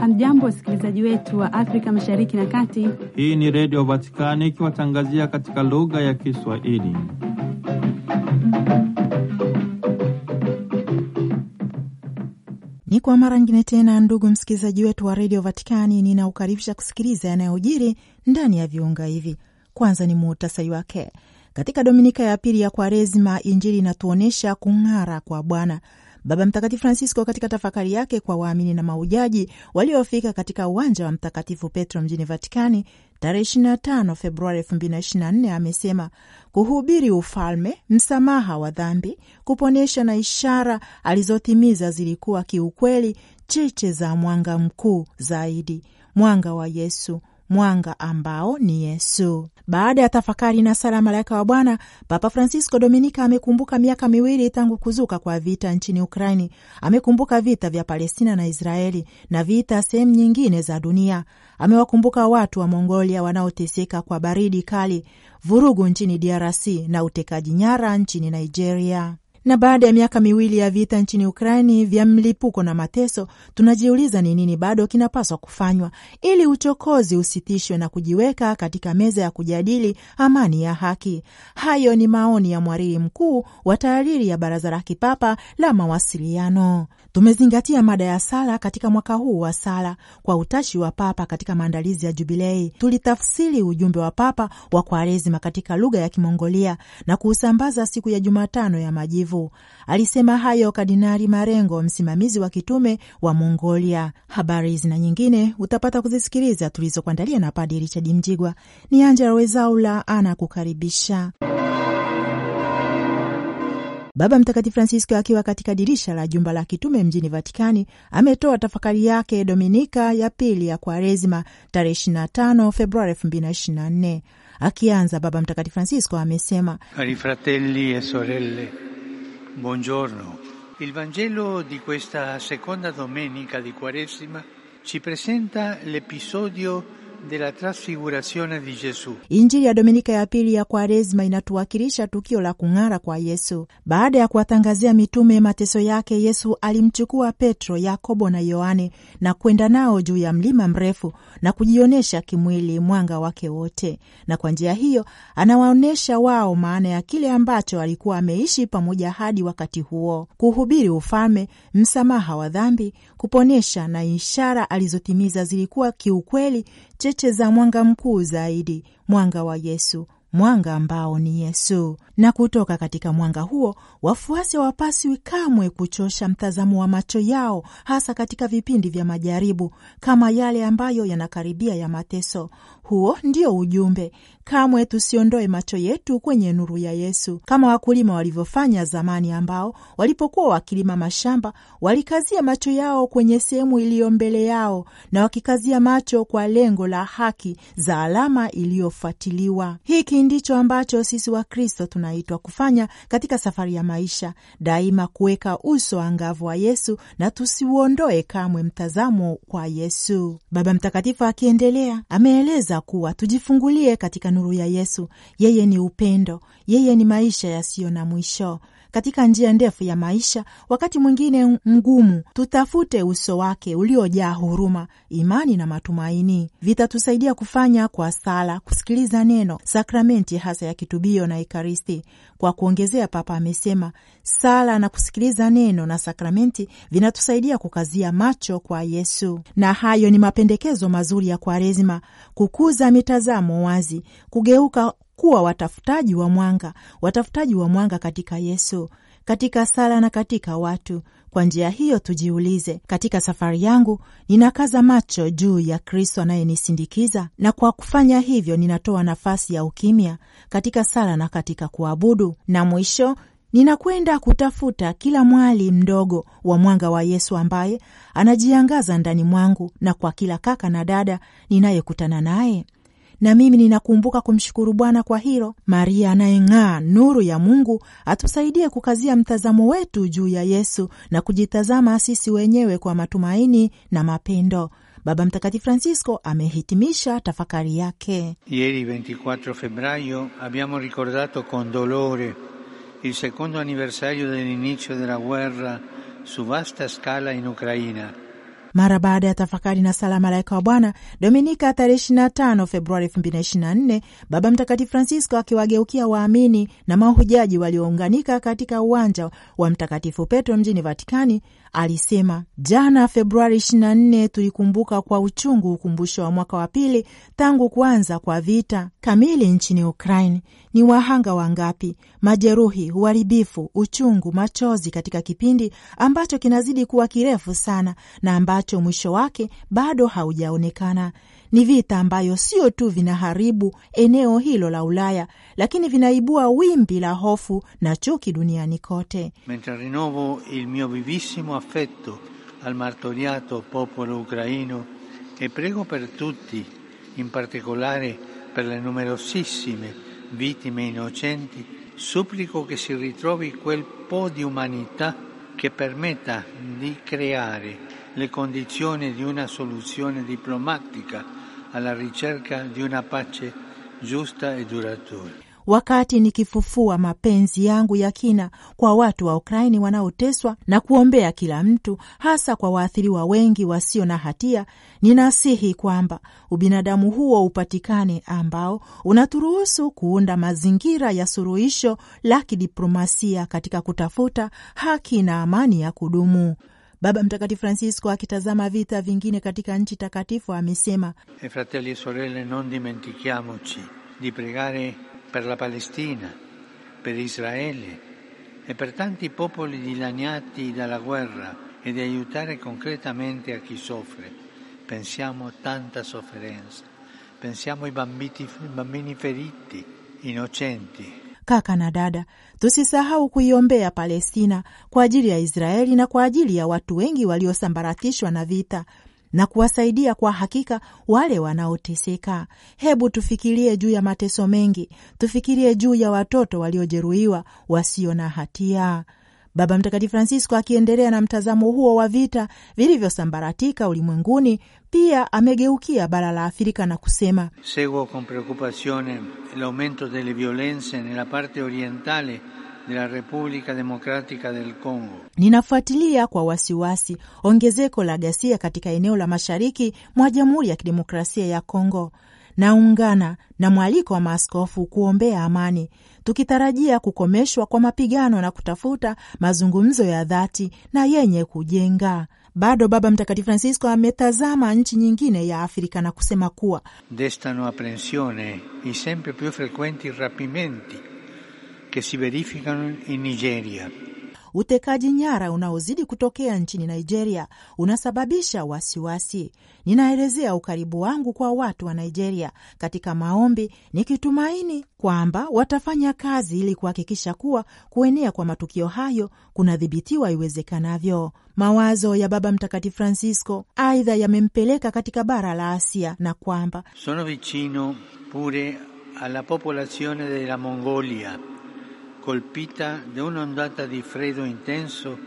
Hamjambo, wasikilizaji wetu wa Afrika Mashariki na Kati. Hii ni Redio Vatikani ikiwatangazia katika lugha ya Kiswahili. Ni kwa mara nyingine tena, ndugu msikilizaji wetu wa redio Vatikani, ninaukaribisha kusikiliza yanayojiri ndani ya viunga hivi. Kwanza ni muhtasari wake. Katika dominika ya pili ya Kwaresima, Injili inatuonyesha kung'ara kwa Bwana. Baba Mtakatifu Francisco katika tafakari yake kwa waamini na maujaji waliofika katika uwanja wa Mtakatifu Petro mjini Vatikani tarehe 25 Februari 2024 amesema kuhubiri ufalme, msamaha wa dhambi, kuponesha na ishara alizotimiza zilikuwa kiukweli cheche za mwanga mkuu zaidi, mwanga wa Yesu, mwanga ambao ni Yesu. Baada ya tafakari na sala malaika wa Bwana, Papa Francisco Dominika amekumbuka miaka miwili tangu kuzuka kwa vita nchini Ukraini. Amekumbuka vita vya Palestina na Israeli na vita sehemu nyingine za dunia. Amewakumbuka watu wa Mongolia wanaoteseka kwa baridi kali, vurugu nchini DRC na utekaji nyara nchini Nigeria na baada ya miaka miwili ya vita nchini Ukraini vya mlipuko na mateso, tunajiuliza ni nini bado kinapaswa kufanywa ili uchokozi usitishwe na kujiweka katika meza ya kujadili amani ya haki. Hayo ni maoni ya mwariri mkuu wa taariri ya Baraza la Kipapa la Mawasiliano. Tumezingatia mada ya sala katika mwaka huu wa sala kwa utashi wa Papa katika maandalizi ya Jubilei. Tulitafsiri ujumbe wa Papa wa Kwaresima katika lugha ya Kimongolia na kuusambaza siku ya Jumatano ya Majivu. Alisema hayo Kardinali Marengo, msimamizi wa kitume wa Mongolia. Habari hizi na nyingine utapata kuzisikiliza tulizokuandalia na Padri Richard Mjigwa. Ni Angela Wezaula anakukaribisha. Baba Mtakatifu Francisco akiwa katika dirisha la jumba la kitume mjini Vatikani ametoa tafakari yake Dominika ya pili ya Kwaresima tarehe 25 Februari 2024. Akianza, Baba Mtakatifu Francisco amesema: Cari fratelli e sorelle, buongiorno. Il Vangelo di questa seconda domenica di Quaresima ci presenta l'episodio della trasfigurazione di Gesù. Injili ya Dominika ya pili ya Kwaresma inatuwakilisha tukio la kung'ara kwa Yesu. Baada ya kuwatangazia mitume mateso yake, Yesu alimchukua Petro, Yakobo na Yohane na kwenda nao juu ya mlima mrefu na kujionyesha kimwili mwanga wake wote, na kwa njia hiyo anawaonyesha wao maana ya kile ambacho alikuwa ameishi pamoja hadi wakati huo: kuhubiri ufalme, msamaha wa dhambi, kuponesha na ishara alizotimiza zilikuwa kiukweli cheche za mwanga mkuu zaidi, mwanga wa Yesu, mwanga ambao ni Yesu. Na kutoka katika mwanga huo wafuasi hawapaswi kamwe kuchosha mtazamo wa macho yao, hasa katika vipindi vya majaribu kama yale ambayo yanakaribia ya mateso. Huo ndio ujumbe. Kamwe tusiondoe macho yetu kwenye nuru ya Yesu, kama wakulima walivyofanya zamani, ambao walipokuwa wakilima mashamba walikazia macho yao kwenye sehemu iliyo mbele yao, na wakikazia macho kwa lengo la haki za alama iliyofuatiliwa. Hiki ndicho ambacho sisi Wakristo tunaitwa kufanya katika safari ya maisha, daima kuweka uso angavu wa Yesu na tusiuondoe kamwe mtazamo kwa Yesu. Baba Mtakatifu akiendelea ameeleza kuwa tujifungulie katika nuru ya Yesu. Yeye ni upendo, yeye ni maisha yasiyo na mwisho. Katika njia ndefu ya maisha, wakati mwingine mgumu, tutafute uso wake uliojaa huruma, imani na matumaini. Vitatusaidia kufanya kwa sala, kusikiliza neno, sakramenti hasa ya kitubio na Ekaristi. Kwa kuongezea, Papa amesema sala na kusikiliza neno na sakramenti vinatusaidia kukazia macho kwa Yesu, na hayo ni mapendekezo mazuri ya Kwaresima: kukuza mitazamo wazi, kugeuka kuwa watafutaji wa mwanga, watafutaji wa mwanga katika Yesu, katika sala na katika watu. Kwa njia hiyo tujiulize, katika safari yangu ninakaza macho juu ya Kristo anayenisindikiza, na kwa kufanya hivyo ninatoa nafasi ya ukimya katika sala na katika kuabudu. Na mwisho ninakwenda kutafuta kila mwali mdogo wa mwanga wa Yesu ambaye anajiangaza ndani mwangu na kwa kila kaka na dada ninayekutana naye na mimi ninakumbuka kumshukuru Bwana kwa hilo. Maria anayeng'aa nuru ya Mungu atusaidie kukazia mtazamo wetu juu ya Yesu na kujitazama sisi wenyewe kwa matumaini na mapendo. Baba Mtakatifu Francisco amehitimisha tafakari yake. Ieri 24 febbraio abbiamo ricordato con dolore il secondo anniversario dell'inizio della guerra su vasta scala in Ucraina. Mara baada ya tafakari na sala malaika wa Bwana Dominika tarehe 25 Februari 2024, Baba Mtakatifu Francisco akiwageukia waamini na mahujaji waliounganika katika uwanja wa Mtakatifu Petro mjini Vatikani alisema, jana Februari 24 tulikumbuka kwa uchungu ukumbusho wa mwaka wa pili tangu kuanza kwa vita kamili nchini Ukraine. Ni wahanga wangapi, majeruhi, uharibifu, uchungu, machozi katika kipindi ambacho kinazidi kuwa kirefu sana na ambacho mwisho wake bado haujaonekana. Ni vita ambayo sio tu vinaharibu eneo hilo la Ulaya, lakini vinaibua wimbi la hofu na chuki duniani kote. Mentre rinnovo il mio vivissimo affetto al martoriato popolo ucraino e prego per tutti, in particolare per le numerosissime vittime innocenti, supplico che si ritrovi quel po' di umanità che permetta di creare le condizioni di una soluzione diplomatica alla ricerca di una pace giusta e duratura. Wakati nikifufua mapenzi yangu ya kina kwa watu wa Ukraini wanaoteswa na kuombea kila mtu, hasa kwa waathiriwa wengi wasio na hatia, ninasihi kwamba ubinadamu huo upatikane, ambao unaturuhusu kuunda mazingira ya suluhisho la kidiplomasia katika kutafuta haki na amani ya kudumu. Baba Mtakatifu Francisco akitazama vita vingine katika nchi takatifu amesema, E fratelli e sorelle, non dimentichiamoci di pregare per la Palestina, per Israele e per tanti popoli dilaniati dalla guerra e di aiutare concretamente a chi soffre. Pensiamo a tanta sofferenza, pensiamo ai bambini, bambini feriti, innocenti, Kaka na dada, tusisahau kuiombea Palestina kwa ajili ya Israeli na kwa ajili ya watu wengi waliosambaratishwa na vita na kuwasaidia kwa hakika wale wanaoteseka. Hebu tufikirie juu ya mateso mengi, tufikirie juu ya watoto waliojeruhiwa wasio na hatia. Baba Mtakatifu Francisco akiendelea na mtazamo huo wa vita vilivyosambaratika ulimwenguni, pia amegeukia bara la Afrika na kusema, seguo con preoccupazione l'aumento delle violenze nella parte orientale della Repubblica Democratica del Congo. Ninafuatilia kwa wasiwasi ongezeko la ghasia katika eneo la mashariki mwa Jamhuri ya Kidemokrasia ya Kongo. Naungana na mwaliko wa maaskofu kuombea amani, tukitarajia kukomeshwa kwa mapigano na kutafuta mazungumzo ya dhati na yenye kujenga. Bado Baba Mtakatifu Francisco ametazama nchi nyingine ya Afrika na kusema kuwa Destano apprensione i sempre più frequenti rapimenti che si verificano in Nigeria. utekaji nyara unaozidi kutokea nchini Nigeria unasababisha wasiwasi. Ninaelezea ukaribu wangu kwa watu wa Nigeria katika maombi, nikitumaini kwamba watafanya kazi ili kuhakikisha kuwa kuenea kwa matukio hayo kunadhibitiwa iwezekanavyo. Mawazo ya Baba Mtakatifu Francisco aidha yamempeleka katika bara la Asia na kwamba Sono vicino pure alla popolazione della Mongolia, colpita da un'ondata di freddo intenso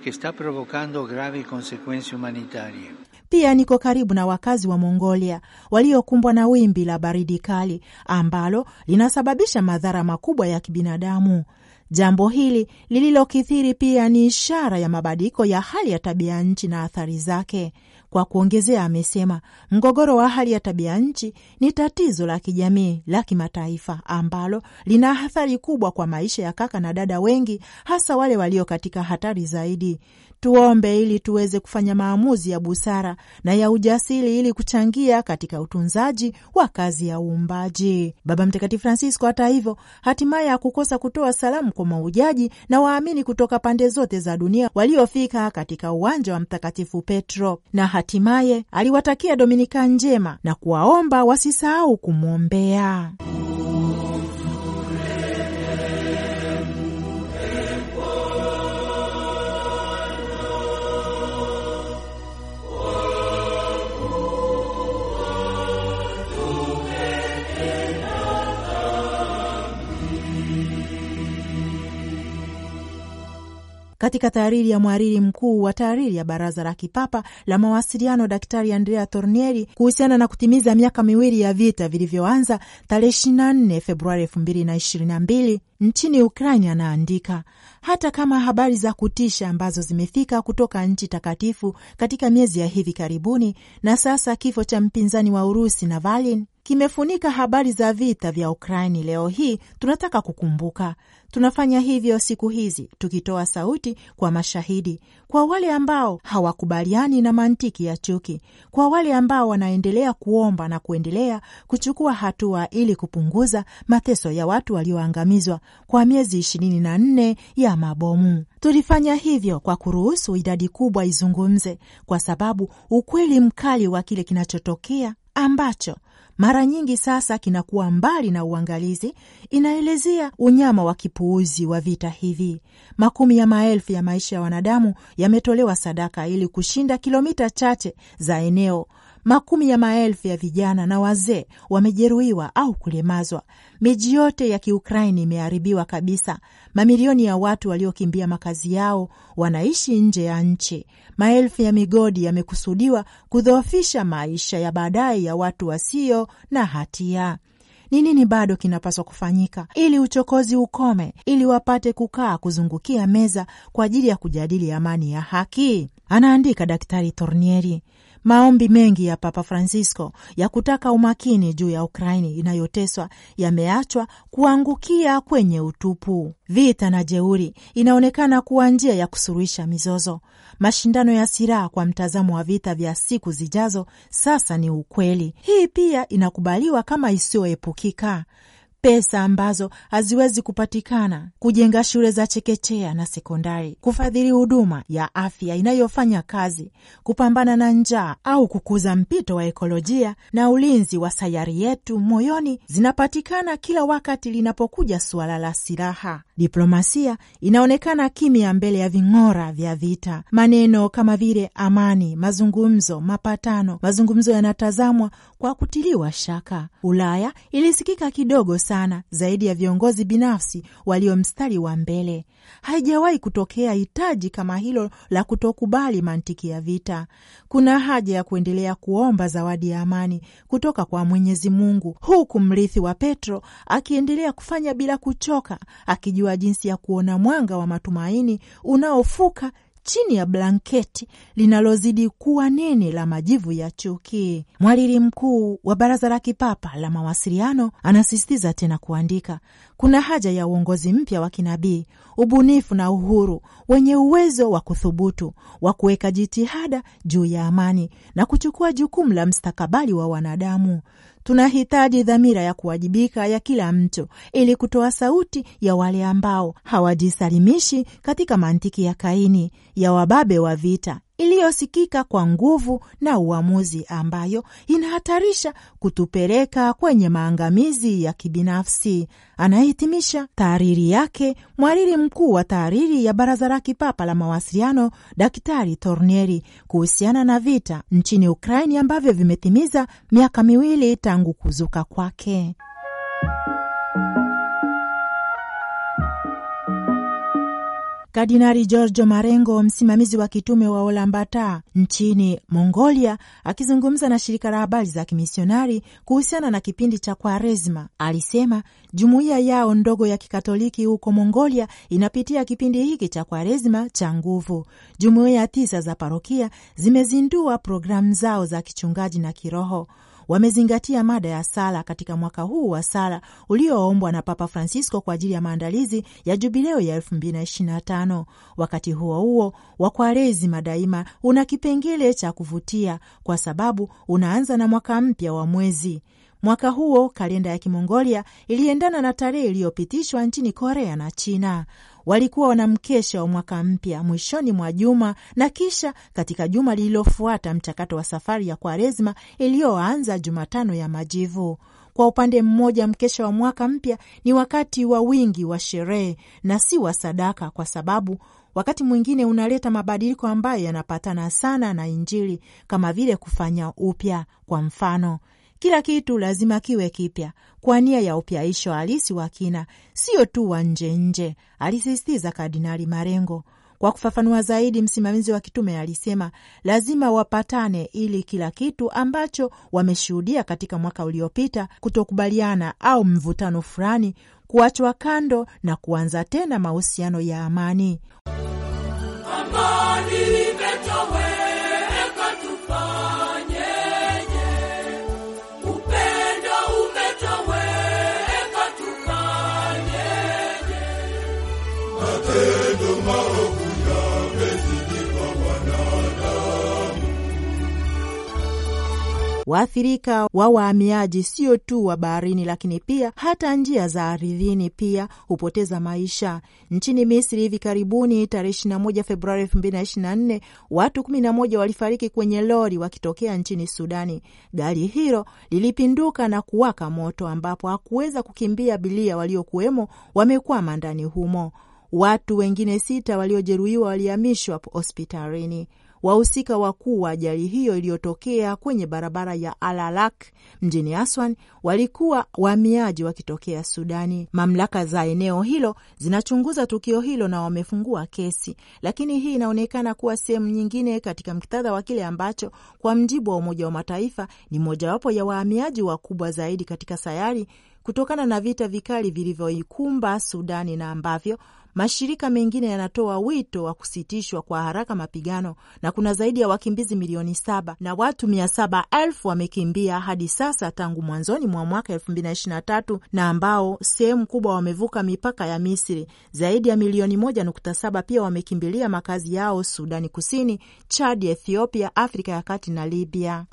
che sta provocando gravi conseguenze umanitarie. Pia niko karibu na wakazi wa Mongolia waliokumbwa na wimbi la baridi kali ambalo linasababisha madhara makubwa ya kibinadamu. Jambo hili lililokithiri pia ni ishara ya mabadiliko ya hali ya tabia nchi na athari zake. Kwa kuongezea, amesema mgogoro wa hali ya tabia nchi ni tatizo la kijamii la kimataifa ambalo lina athari kubwa kwa maisha ya kaka na dada wengi, hasa wale walio katika hatari zaidi. Tuombe ili tuweze kufanya maamuzi ya busara na ya ujasiri ili kuchangia katika utunzaji wa kazi ya uumbaji. Baba Mtakatifu Francisco, hata hivyo, hatimaye hakukosa kutoa salamu kwa maujaji na waamini kutoka pande zote za dunia waliofika katika uwanja wa Mtakatifu Petro, na hatimaye aliwatakia Dominika njema na kuwaomba wasisahau kumwombea. Katika taariri ya mhariri mkuu wa taariri ya Baraza la Kipapa la Mawasiliano, Daktari Andrea Tornieri, kuhusiana na kutimiza miaka miwili ya vita vilivyoanza tarehe 24 Februari 2022 nchini Ukraini, anaandika hata kama habari za kutisha ambazo zimefika kutoka nchi takatifu katika miezi ya hivi karibuni na sasa kifo cha mpinzani wa Urusi Navalny kimefunika habari za vita vya Ukraini, leo hii tunataka kukumbuka. Tunafanya hivyo siku hizi tukitoa sauti kwa mashahidi, kwa wale ambao hawakubaliani na mantiki ya chuki, kwa wale ambao wanaendelea kuomba na kuendelea kuchukua hatua ili kupunguza mateso ya watu walioangamizwa kwa miezi ishirini na nne ya mabomu. Tulifanya hivyo kwa kuruhusu idadi kubwa izungumze, kwa sababu ukweli mkali wa kile kinachotokea ambacho mara nyingi sasa kinakuwa mbali na uangalizi, inaelezea unyama wa kipuuzi wa vita hivi. Makumi ya maelfu ya maisha ya wanadamu yametolewa sadaka ili kushinda kilomita chache za eneo. Makumi ya maelfu ya vijana na wazee wamejeruhiwa au kulemazwa. Miji yote ya Kiukraini imeharibiwa kabisa. Mamilioni ya watu waliokimbia makazi yao wanaishi nje ya nchi. Maelfu ya migodi yamekusudiwa kudhoofisha maisha ya baadaye ya watu wasio na hatia. Ni nini bado kinapaswa kufanyika ili uchokozi ukome, ili wapate kukaa kuzungukia meza kwa ajili ya kujadili amani ya haki? Anaandika Daktari Tornieri. Maombi mengi ya Papa Francisco ya kutaka umakini juu ya Ukraini inayoteswa yameachwa kuangukia kwenye utupu. Vita na jeuri inaonekana kuwa njia ya kusuluhisha mizozo. Mashindano ya silaha kwa mtazamo wa vita vya siku zijazo sasa ni ukweli. Hii pia inakubaliwa kama isiyoepukika pesa ambazo haziwezi kupatikana, kujenga shule za chekechea na sekondari, kufadhili huduma ya afya inayofanya kazi, kupambana na njaa au kukuza mpito wa ekolojia na ulinzi wa sayari yetu moyoni, zinapatikana kila wakati linapokuja suala la silaha. Diplomasia inaonekana kimya mbele ya ving'ora vya vita. Maneno kama vile amani, mazungumzo, mapatano, mazungumzo yanatazamwa kwa kutiliwa shaka. Ulaya ilisikika kidogo sana zaidi ya viongozi binafsi walio mstari wa mbele. Haijawahi kutokea hitaji kama hilo la kutokubali mantiki ya vita. Kuna haja ya kuendelea kuomba zawadi ya amani kutoka kwa Mwenyezi Mungu, huku mrithi wa Petro akiendelea kufanya bila kuchoka, akijua jinsi ya kuona mwanga wa matumaini unaofuka chini ya blanketi linalozidi kuwa nene la majivu ya chuki. Mwariri mkuu wa Baraza la Kipapa la Mawasiliano anasisitiza tena kuandika, kuna haja ya uongozi mpya wa kinabii, ubunifu na uhuru, wenye uwezo wa kuthubutu, wa kuweka jitihada juu ya amani na kuchukua jukumu la mstakabali wa wanadamu. Tunahitaji dhamira ya kuwajibika ya kila mtu ili kutoa sauti ya wale ambao hawajisalimishi katika mantiki ya Kaini ya wababe wa vita iliyosikika kwa nguvu na uamuzi, ambayo inahatarisha kutupeleka kwenye maangamizi ya kibinafsi. Anahitimisha taariri yake mwariri mkuu wa taariri ya Baraza la Kipapa la Mawasiliano, Daktari Tornieri, kuhusiana na vita nchini Ukraini ambavyo vimetimiza miaka miwili tangu kuzuka kwake. Kardinali Giorgio Marengo, msimamizi wa kitume wa Olambata nchini Mongolia, akizungumza na shirika la habari za kimisionari kuhusiana na kipindi cha Kwaresma, alisema jumuiya yao ndogo ya kikatoliki huko Mongolia inapitia kipindi hiki cha Kwaresma cha nguvu. Jumuiya tisa za parokia zimezindua programu zao za kichungaji na kiroho wamezingatia mada ya sala katika mwaka huu wa sala ulioombwa na Papa Francisco kwa ajili ya maandalizi ya jubileo ya 2025. Wakati huo huo wa Kwaresima daima una kipengele cha kuvutia kwa sababu unaanza na mwaka mpya wa mwezi. Mwaka huo kalenda ya Kimongolia iliendana na tarehe iliyopitishwa nchini Korea na China. Walikuwa wana mkesha wa mwaka mpya mwishoni mwa juma na kisha katika juma lililofuata mchakato wa safari ya Kwaresma iliyoanza Jumatano ya Majivu. Kwa upande mmoja, mkesha wa mwaka mpya ni wakati wa wingi wa sherehe na si wa sadaka, kwa sababu wakati mwingine unaleta mabadiliko ambayo yanapatana sana na Injili, kama vile kufanya upya. Kwa mfano kila kitu lazima kiwe kipya kwa nia ya upyaisho halisi wa kina, sio tu wa nje nje, alisisitiza Kardinali Marengo. Kwa kufafanua zaidi, msimamizi wa kitume alisema lazima wapatane ili kila kitu ambacho wameshuhudia katika mwaka uliopita, kutokubaliana au mvutano fulani, kuachwa kando na kuanza tena mahusiano ya amani. Amani Waathirika wa wahamiaji sio tu wa baharini, lakini pia hata njia za ardhini pia hupoteza maisha. Nchini Misri hivi karibuni, tarehe 21 Februari 2024 watu 11 walifariki kwenye lori wakitokea nchini Sudani. Gari hilo lilipinduka na kuwaka moto, ambapo hakuweza kukimbia abiria waliokuwemo wamekwama ndani humo. Watu wengine sita waliojeruhiwa walihamishwa hospitalini. Wahusika wakuu wa ajali hiyo iliyotokea kwenye barabara ya Alalak mjini Aswan walikuwa wahamiaji wakitokea Sudani. Mamlaka za eneo hilo zinachunguza tukio hilo na wamefungua kesi, lakini hii inaonekana kuwa sehemu nyingine katika muktadha wa kile ambacho kwa mjibu wa Umoja wa Mataifa ni mojawapo ya wahamiaji wakubwa zaidi katika sayari kutokana na vita vikali vilivyoikumba Sudani na ambavyo mashirika mengine yanatoa wito wa kusitishwa kwa haraka mapigano, na kuna zaidi ya wakimbizi milioni saba na watu mia saba elfu wamekimbia hadi sasa tangu mwanzoni mwa mwaka elfu mbili na ishirini na tatu na ambao sehemu kubwa wamevuka mipaka ya Misri. Zaidi ya milioni moja nukta saba pia wamekimbilia makazi yao Sudani Kusini, Chad, Ethiopia, Afrika ya Kati na Libya.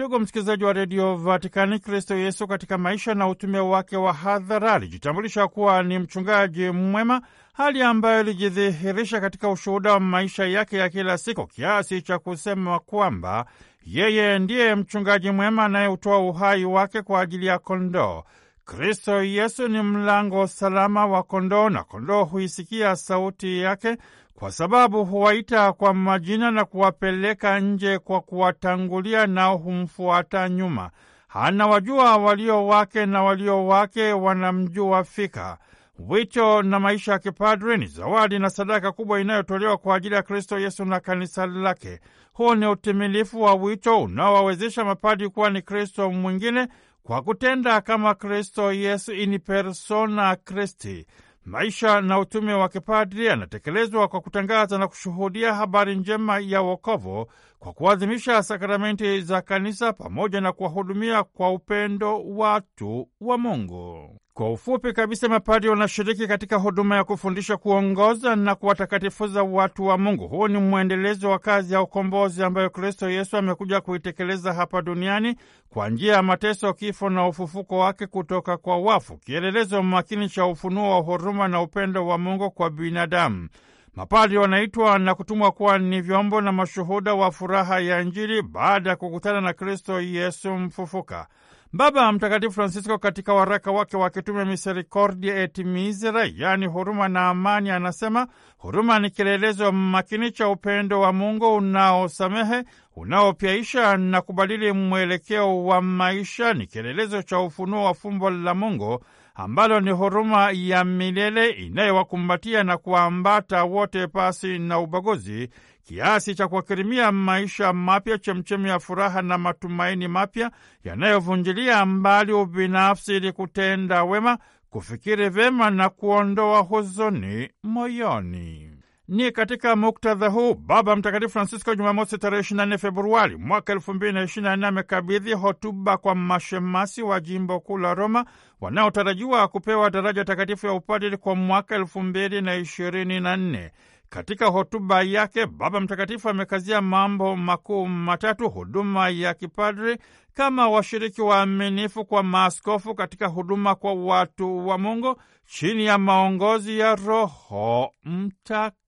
Ndugu msikilizaji wa redio Vatikani, Kristo Yesu katika maisha na utume wake wa hadhara alijitambulisha kuwa ni mchungaji mwema, hali ambayo ilijidhihirisha katika ushuhuda wa maisha yake ya kila siku, kiasi cha kusema kwamba yeye ndiye mchungaji mwema anayeutoa uhai wake kwa ajili ya kondoo. Kristo Yesu ni mlango salama wa kondoo, na kondoo huisikia sauti yake kwa sababu huwaita kwa majina na kuwapeleka nje kwa kuwatangulia, nao humfuata nyuma. Anawajua walio wake na walio wake wanamjua fika. Wito na maisha ya kipadri ni zawadi na sadaka kubwa inayotolewa kwa ajili ya Kristo Yesu na kanisa lake. Huu ni utimilifu wa wito unaowawezesha mapadi kuwa ni Kristo mwingine kwa kutenda kama Kristo Yesu, in persona Christi. Maisha na utume wa kipadri anatekelezwa kwa kutangaza na kushuhudia habari njema ya wokovu kwa kuadhimisha sakramenti za kanisa pamoja na kuwahudumia kwa upendo watu wa Mungu. Kwa ufupi kabisa, mapadri wanashiriki katika huduma ya kufundisha, kuongoza na kuwatakatifuza watu wa Mungu. Huu ni mwendelezo wa kazi ya ukombozi ambayo Kristo Yesu amekuja kuitekeleza hapa duniani kwa njia ya mateso, kifo na ufufuko wake kutoka kwa wafu, kielelezo makini cha ufunuo wa huruma na upendo wa Mungu kwa binadamu. Mapadri wanaitwa na kutumwa kuwa ni vyombo na mashuhuda wa furaha ya Injili baada ya kukutana na Kristo Yesu mfufuka. Baba Mtakatifu Francisco katika waraka wake wa kitume Misericordia et Misere, yaani huruma na amani, anasema huruma ni kielelezo makini cha upendo wa Mungu unaosamehe, unaopyaisha na kubadili mwelekeo wa maisha. Ni kielelezo cha ufunuo wa fumbo la Mungu ambalo ni huruma ya milele inayowakumbatia na kuambata wote pasi na ubaguzi, kiasi cha kuwakirimia maisha mapya, chemchemi ya furaha na matumaini mapya yanayovunjilia mbali ubinafsi ili kutenda wema, kufikiri vyema na kuondoa huzuni moyoni. Ni katika muktadha huu Baba Mtakatifu Francisco Jumamosi tarehe 24 Februari mwaka 2024 amekabidhi hotuba kwa mashemasi wa jimbo kuu la Roma wanaotarajiwa kupewa daraja takatifu ya upadili kwa mwaka 2024. Katika hotuba yake Baba Mtakatifu amekazia mambo makuu matatu: huduma ya kipadri kama washiriki waaminifu kwa maaskofu katika huduma kwa watu wa Mungu chini ya maongozi ya Roho Mtakatifu.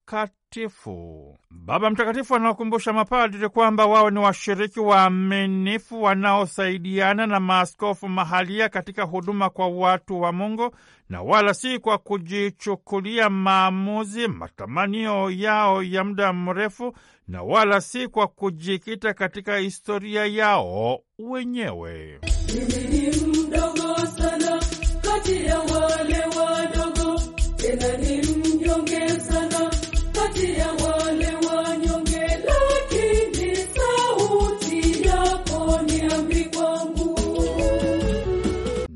Baba Mtakatifu anawakumbusha mapadri kwamba wao ni washiriki waaminifu wanaosaidiana na maaskofu mahalia katika huduma kwa watu wa Mungu na wala si kwa kujichukulia maamuzi, matamanio yao ya muda mrefu, na wala si kwa kujikita katika historia yao wenyewe.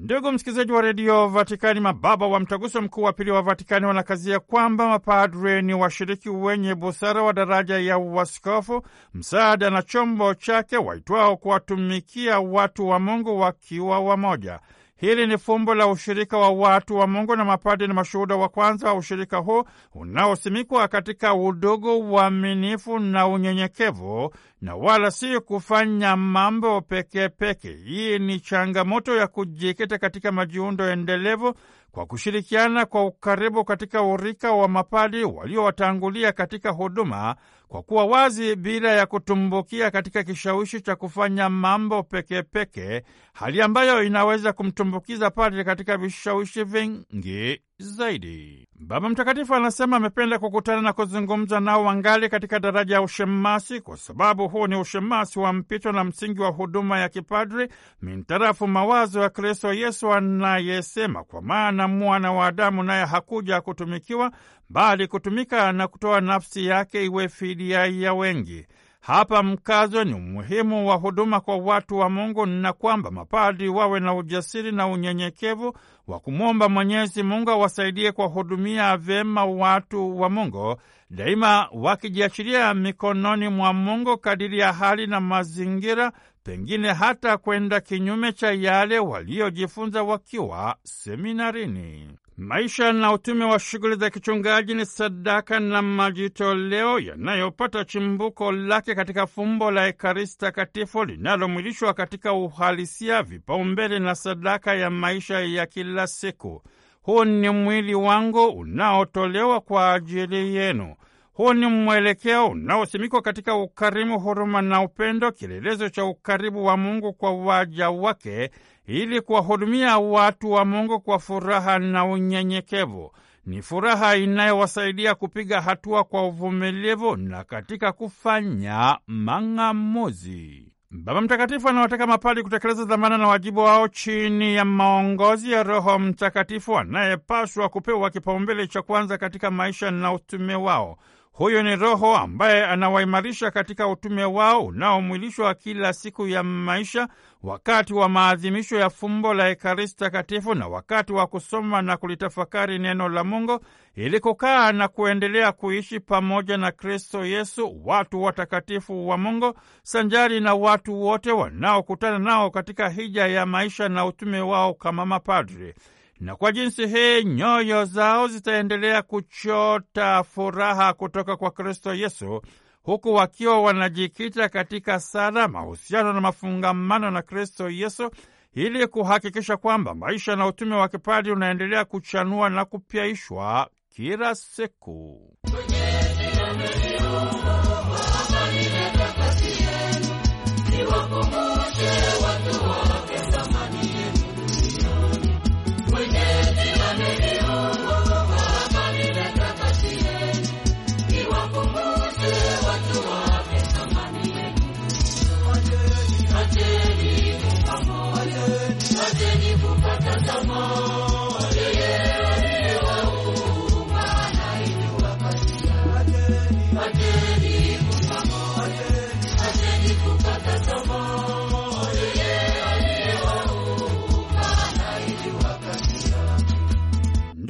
Ndugu msikilizaji wa redio Vatikani, mababa wa mtaguso mkuu wa pili wa Vatikani wanakazia kwamba mapadre ni washiriki wenye busara wa daraja ya uaskofu, msaada na chombo chake waitwao kuwatumikia watu wa Mungu wakiwa wamoja. Hili ni fumbo la ushirika wa watu wa Mungu na mapadri na mashuhuda wa kwanza wa ushirika huu unaosimikwa katika udugu, uaminifu na unyenyekevu, na wala si kufanya mambo peke peke. Hii ni changamoto ya kujikita katika majiundo endelevu kwa kushirikiana kwa ukaribu katika urika wa mapadi waliowatangulia katika huduma, kwa kuwa wazi bila ya kutumbukia katika kishawishi cha kufanya mambo peke peke, hali ambayo inaweza kumtumbukiza padri katika vishawishi vingi zaidi. Baba Mtakatifu anasema amependa kukutana na kuzungumza nao wangali katika daraja ya ushemasi, kwa sababu huu ni ushemasi wa mpito na msingi wa huduma ya kipadri mintarafu mawazo ya Kristo Yesu anayesema, kwa maana mwana wa Adamu naye hakuja kutumikiwa, bali kutumika na kutoa nafsi yake iwe fidia ya wengi. Hapa mkazo ni umuhimu wa huduma kwa watu wa Mungu na kwamba mapadri wawe na ujasiri na unyenyekevu wa kumwomba Mwenyezi Mungu awasaidie kuwahudumia vyema watu wa Mungu, daima wakijiachilia mikononi mwa Mungu kadiri ya hali na mazingira, pengine hata kwenda kinyume cha yale waliojifunza wakiwa seminarini. Maisha na utume wa shughuli za kichungaji ni sadaka na majitoleo yanayopata chimbuko lake katika fumbo la Ekaristi Takatifu linalomwilishwa katika uhalisia, vipaumbele na sadaka ya maisha ya kila siku. Huu ni mwili wangu unaotolewa kwa ajili yenu. Huu ni mwelekeo unaosimikwa katika ukarimu, huruma na upendo, kielelezo cha ukaribu wa Mungu kwa waja wake ili kuwahudumia watu wa Mungu kwa furaha na unyenyekevu. Ni furaha inayowasaidia kupiga hatua kwa uvumilivu na katika kufanya mang'amuzi. Baba Mtakatifu anawataka mapali kutekeleza dhamana na wajibu wao chini ya maongozi ya Roho Mtakatifu anayepaswa kupewa kipaumbele cha kwanza katika maisha na utume wao. Huyo ni Roho ambaye anawaimarisha katika utume wao unaomwilishwa kila siku ya maisha, wakati wa maadhimisho ya fumbo la Ekaristi Takatifu na wakati wa kusoma na kulitafakari neno la Mungu, ili kukaa na kuendelea kuishi pamoja na Kristo Yesu, watu watakatifu wa Mungu, sanjari na watu wote wanaokutana nao katika hija ya maisha na utume wao kama mapadri na kwa jinsi hii nyoyo zao zitaendelea kuchota furaha kutoka kwa Kristo Yesu, huku wakiwa wanajikita katika sala, mahusiano na mafungamano na Kristo Yesu ili kuhakikisha kwamba maisha na utume wa kipadi unaendelea kuchanua na kupyaishwa kila siku.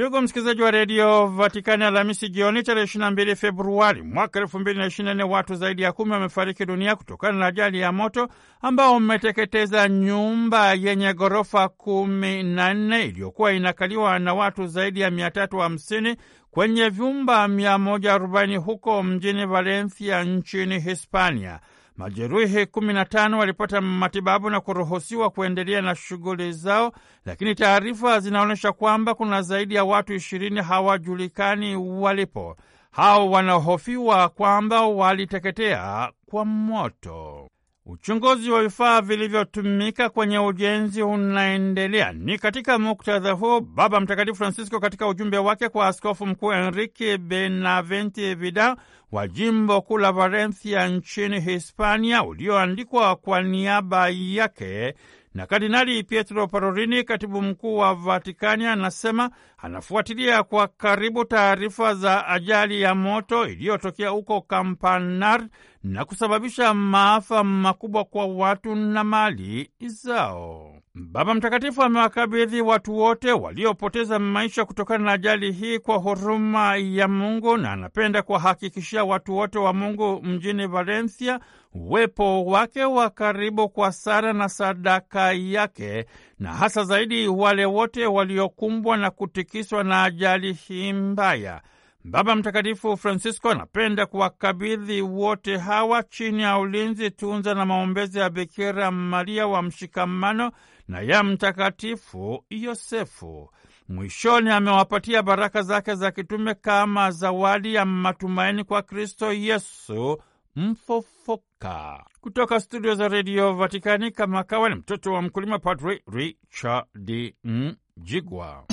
Ndugu msikilizaji wa redio Vatikani, Alhamisi jioni tarehe 22 Februari mwaka 2024 watu zaidi ya kumi wamefariki dunia kutokana na ajali ya moto ambao umeteketeza nyumba yenye ghorofa kumi na nne iliyokuwa inakaliwa na watu zaidi ya 350 kwenye vyumba 140 huko mjini Valencia nchini Hispania. Majeruhi 15 walipata matibabu na kuruhusiwa kuendelea na shughuli zao, lakini taarifa zinaonyesha kwamba kuna zaidi ya watu ishirini hawajulikani walipo. Hao wanahofiwa kwamba waliteketea kwa moto. Uchunguzi wa vifaa vilivyotumika kwenye ujenzi unaendelea. Ni katika muktadha huu Baba Mtakatifu Francisco katika ujumbe wake kwa Askofu Mkuu Enrique Benaventi Vidal wa jimbo kuu la Valencia nchini Hispania, ulioandikwa kwa niaba yake na Kardinali Pietro Parolini, katibu mkuu wa Vatikani, anasema anafuatilia kwa karibu taarifa za ajali ya moto iliyotokea huko Kampanar na kusababisha maafa makubwa kwa watu na mali zao. Baba Mtakatifu amewakabidhi watu wote waliopoteza maisha kutokana na ajali hii kwa huruma ya Mungu na anapenda kuwahakikishia watu wote wa Mungu mjini Valencia uwepo wake wa karibu kwa sala na sadaka yake, na hasa zaidi wale wote waliokumbwa na kutikiswa na ajali hii mbaya. Baba Mtakatifu Francisco anapenda kuwakabidhi wote hawa chini ya ulinzi, tunza na maombezi ya Bikira Maria wa mshikamano na ya Mtakatifu Yosefu. Mwishoni amewapatia baraka zake za kitume kama zawadi ya matumaini kwa Kristo Yesu mfufuka. Kutoka studio za redio Vatikani, kama kawa ni mtoto wa mkulima, Padri Richard Mjigwa.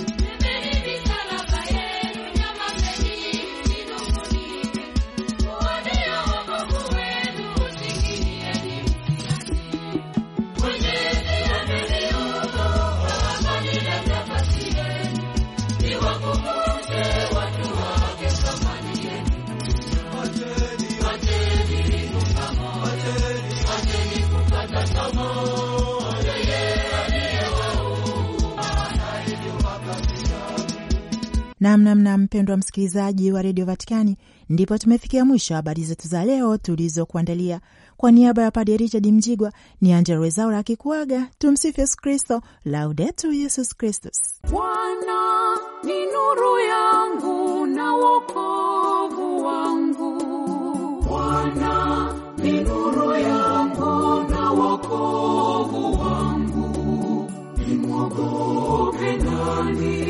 Namnamna mpendwa msikilizaji wa redio Vatikani, ndipo tumefikia mwisho habari zetu za leo tulizokuandalia. Kwa niaba ya Padre Richard Mjigwa ni Angela Rwezaura akikuaga. Tumsifu Yesu Kristo, Laudetur Yesus Kristus. Bwana ni nuru yangu na wokovu wangu. Bwana ni nuru yangu na wokovu wangu. Nimwogope nani?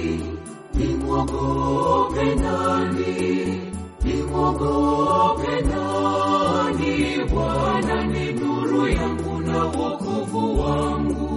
Nimwogope nani? Bwana ni nuru yangu na wokovu wangu.